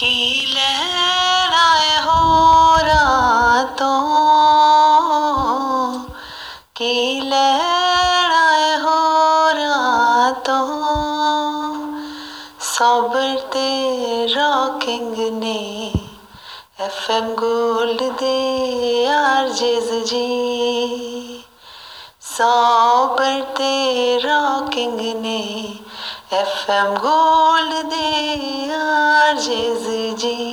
की लहराए हो रातों, की लहराए हो रातों सबर तेरा किंग ने एफएम गोल्ड दे आरजेज जी। सबर तेरा किंग ने एफएम गोल्ड दे आरजेज जी